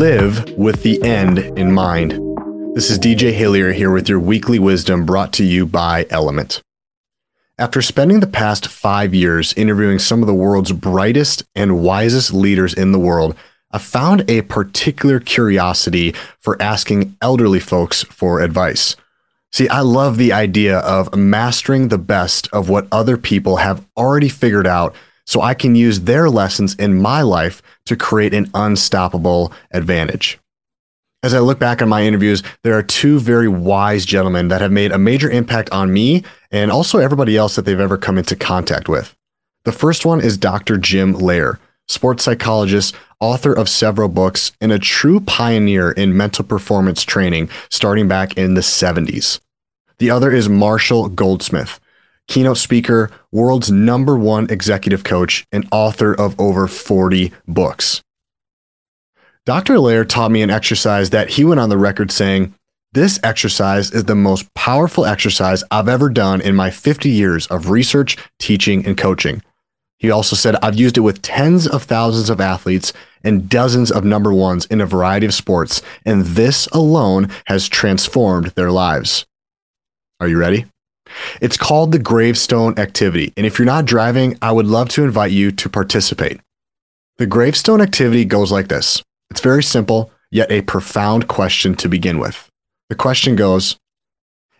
live with the end in mind. This is DJ Hillier here with your weekly wisdom brought to you by Element. After spending the past five years interviewing some of the world's brightest and wisest leaders in the world, I found a particular curiosity for asking elderly folks for advice. See, I love the idea of mastering the best of what other people have already figured out so I can use their lessons in my life to create an unstoppable advantage. As I look back on my interviews, there are two very wise gentlemen that have made a major impact on me and also everybody else that they've ever come into contact with. The first one is Dr. Jim Loehr, sports psychologist, author of several books, and a true pioneer in mental performance training starting back in the 70s. The other is Marshall Goldsmith, keynote speaker, world's number one executive coach, and author of over 40 books. Dr. Loehr taught me an exercise that he went on the record saying, This exercise is the most powerful exercise I've ever done in my 50 years of research, teaching, and coaching. He also said, I've used it with tens of thousands of athletes and dozens of number ones in a variety of sports, and this alone has transformed their lives. Are you ready? It's called the gravestone activity. And if you're not driving, I would love to invite you to participate. The gravestone activity goes like this it's very simple, yet a profound question to begin with. The question goes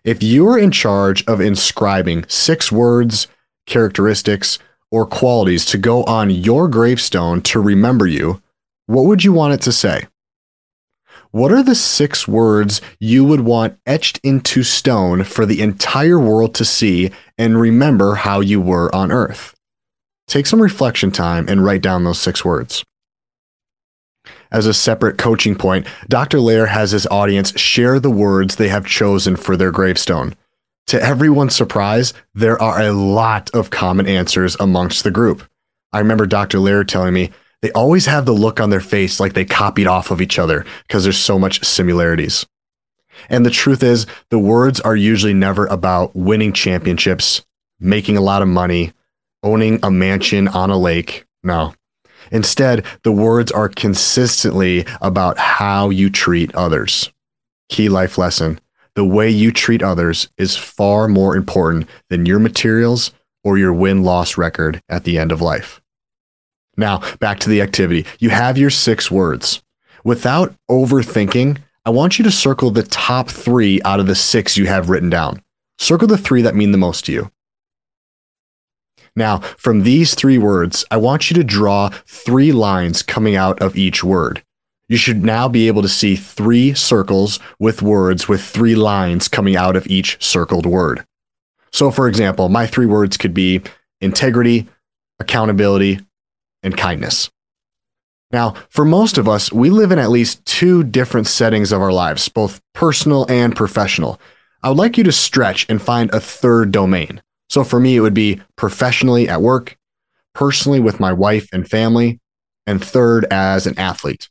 If you were in charge of inscribing six words, characteristics, or qualities to go on your gravestone to remember you, what would you want it to say? What are the six words you would want etched into stone for the entire world to see and remember how you were on earth? Take some reflection time and write down those six words. As a separate coaching point, Dr. Loehr has his audience share the words they have chosen for their gravestone. To everyone's surprise, there are a lot of common answers amongst the group. I remember Dr. Loehr telling me they always have the look on their face like they copied off of each other because there's so much similarities. And the truth is, the words are usually never about winning championships, making a lot of money, owning a mansion on a lake. No. Instead, the words are consistently about how you treat others. Key life lesson the way you treat others is far more important than your materials or your win loss record at the end of life. Now, back to the activity. You have your six words. Without overthinking, I want you to circle the top three out of the six you have written down. Circle the three that mean the most to you. Now, from these three words, I want you to draw three lines coming out of each word. You should now be able to see three circles with words with three lines coming out of each circled word. So, for example, my three words could be integrity, accountability, and kindness. Now, for most of us, we live in at least two different settings of our lives, both personal and professional. I would like you to stretch and find a third domain. So for me, it would be professionally at work, personally with my wife and family, and third as an athlete.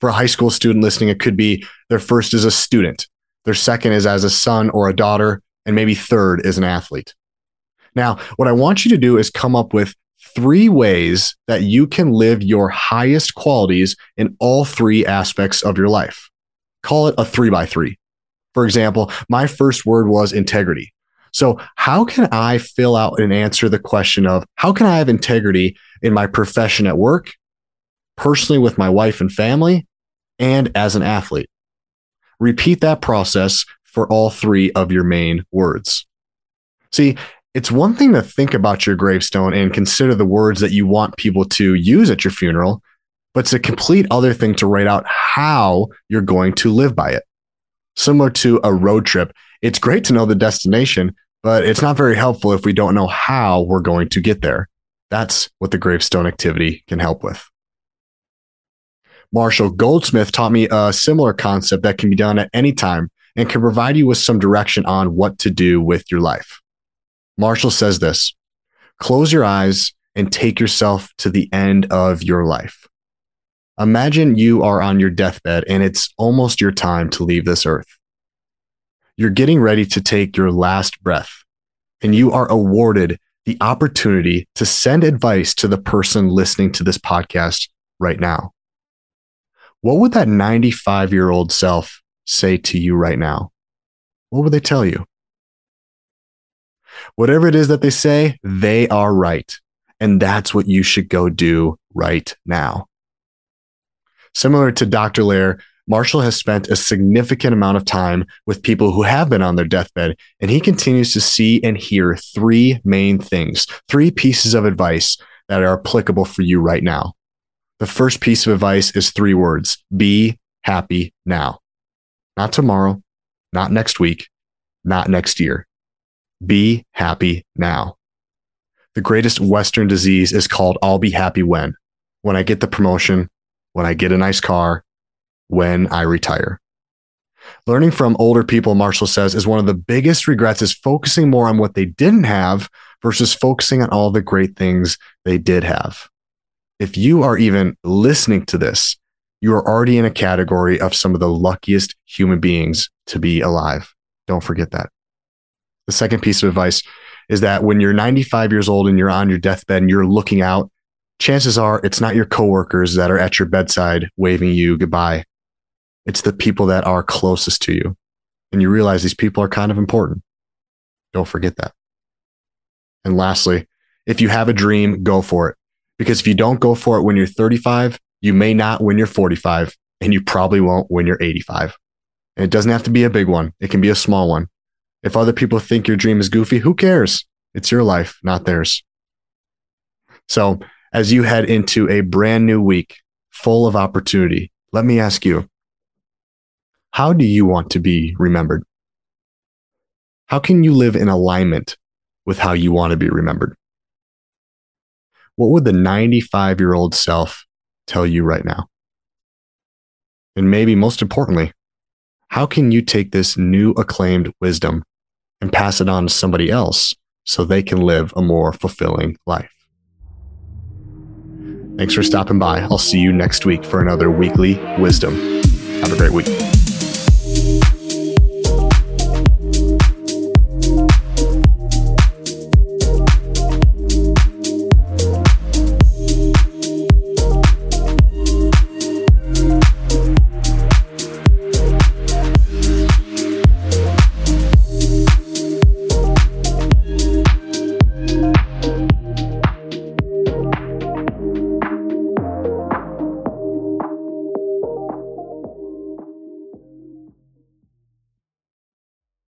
For a high school student listening, it could be their first is a student, their second is as a son or a daughter, and maybe third is an athlete. Now, what I want you to do is come up with three ways that you can live your highest qualities in all three aspects of your life. Call it a three by three. For example, my first word was integrity. So, how can I fill out and answer the question of how can I have integrity in my profession at work, personally with my wife and family, and as an athlete? Repeat that process for all three of your main words. See, it's one thing to think about your gravestone and consider the words that you want people to use at your funeral, but it's a complete other thing to write out how you're going to live by it. Similar to a road trip, it's great to know the destination, but it's not very helpful if we don't know how we're going to get there. That's what the gravestone activity can help with. Marshall Goldsmith taught me a similar concept that can be done at any time and can provide you with some direction on what to do with your life. Marshall says this close your eyes and take yourself to the end of your life. Imagine you are on your deathbed and it's almost your time to leave this earth. You're getting ready to take your last breath, and you are awarded the opportunity to send advice to the person listening to this podcast right now. what would that 95 year old self say to you right now? What would they tell you? Whatever it is that they say, they are right. And that's what you should go do right now. Similar to Dr. Loehr, Marshall has spent a significant amount of time with people who have been on their deathbed, and he continues to see and hear three main things, three pieces of advice that are applicable for you right now. The first piece of advice is three words be happy now. Not tomorrow, not next week, not next year. Be happy now. The greatest Western disease is called I'll be happy when. When I get the promotion, when I get a nice car, when I retire. Learning from older people, Marshall says, is one of the biggest regrets is focusing more on what they didn't have versus focusing on all the great things they did have. If you are even listening to this, you are already in a category of some of the luckiest human beings to be alive. Don't forget that. The second piece of advice is that when you're 95 years old and you're on your deathbed and you're looking out, chances are it's not your coworkers that are at your bedside waving you goodbye. It's the people that are closest to you. And you realize these people are kind of important. Don't forget that. And lastly, if you have a dream, go for it. Because if you don't go for it when you're 35, you may not when you're 45, and you probably won't when you're 85. And it doesn't have to be a big one, it can be a small one. If other people think your dream is goofy, who cares? It's your life, not theirs. So, as you head into a brand new week full of opportunity, let me ask you how do you want to be remembered? How can you live in alignment with how you want to be remembered? What would the 95 year old self tell you right now? And maybe most importantly, how can you take this new acclaimed wisdom and pass it on to somebody else so they can live a more fulfilling life? Thanks for stopping by. I'll see you next week for another weekly wisdom. Have a great week.